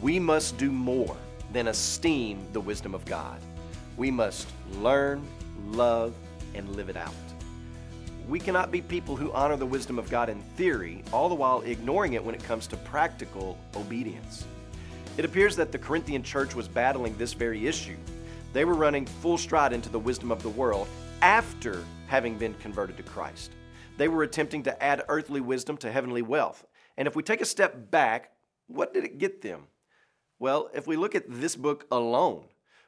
we must do more than esteem the wisdom of God. We must learn, love, and live it out. We cannot be people who honor the wisdom of God in theory, all the while ignoring it when it comes to practical obedience. It appears that the Corinthian church was battling this very issue. They were running full stride into the wisdom of the world after having been converted to Christ. They were attempting to add earthly wisdom to heavenly wealth. And if we take a step back, what did it get them? Well, if we look at this book alone,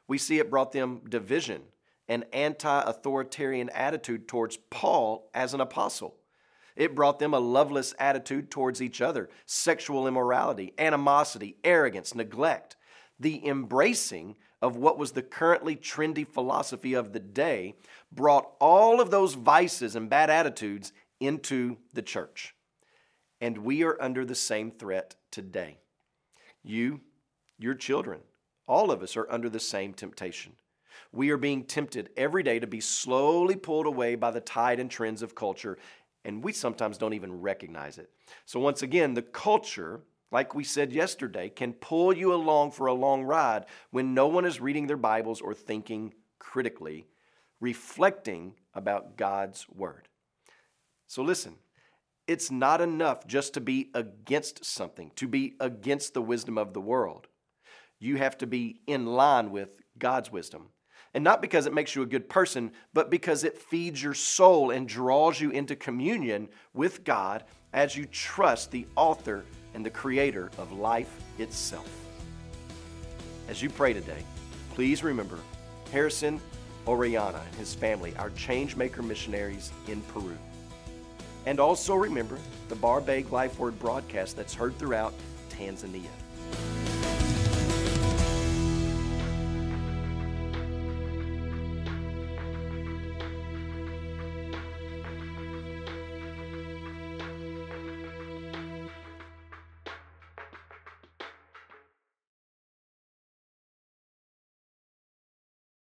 we see it brought them division, an anti authoritarian attitude towards Paul as an apostle. It brought them a loveless attitude towards each other, sexual immorality, animosity, arrogance, neglect, the embracing of what was the currently trendy philosophy of the day brought all of those vices and bad attitudes into the church. And we are under the same threat today. You, your children, all of us are under the same temptation. We are being tempted every day to be slowly pulled away by the tide and trends of culture, and we sometimes don't even recognize it. So, once again, the culture, like we said yesterday, can pull you along for a long ride when no one is reading their Bibles or thinking critically, reflecting about God's Word. So, listen, it's not enough just to be against something, to be against the wisdom of the world. You have to be in line with God's wisdom. And not because it makes you a good person, but because it feeds your soul and draws you into communion with God as you trust the author and the creator of life itself. As you pray today, please remember Harrison Orellana and his family, our changemaker missionaries in Peru. And also remember the Barbeg Life Word broadcast that's heard throughout Tanzania.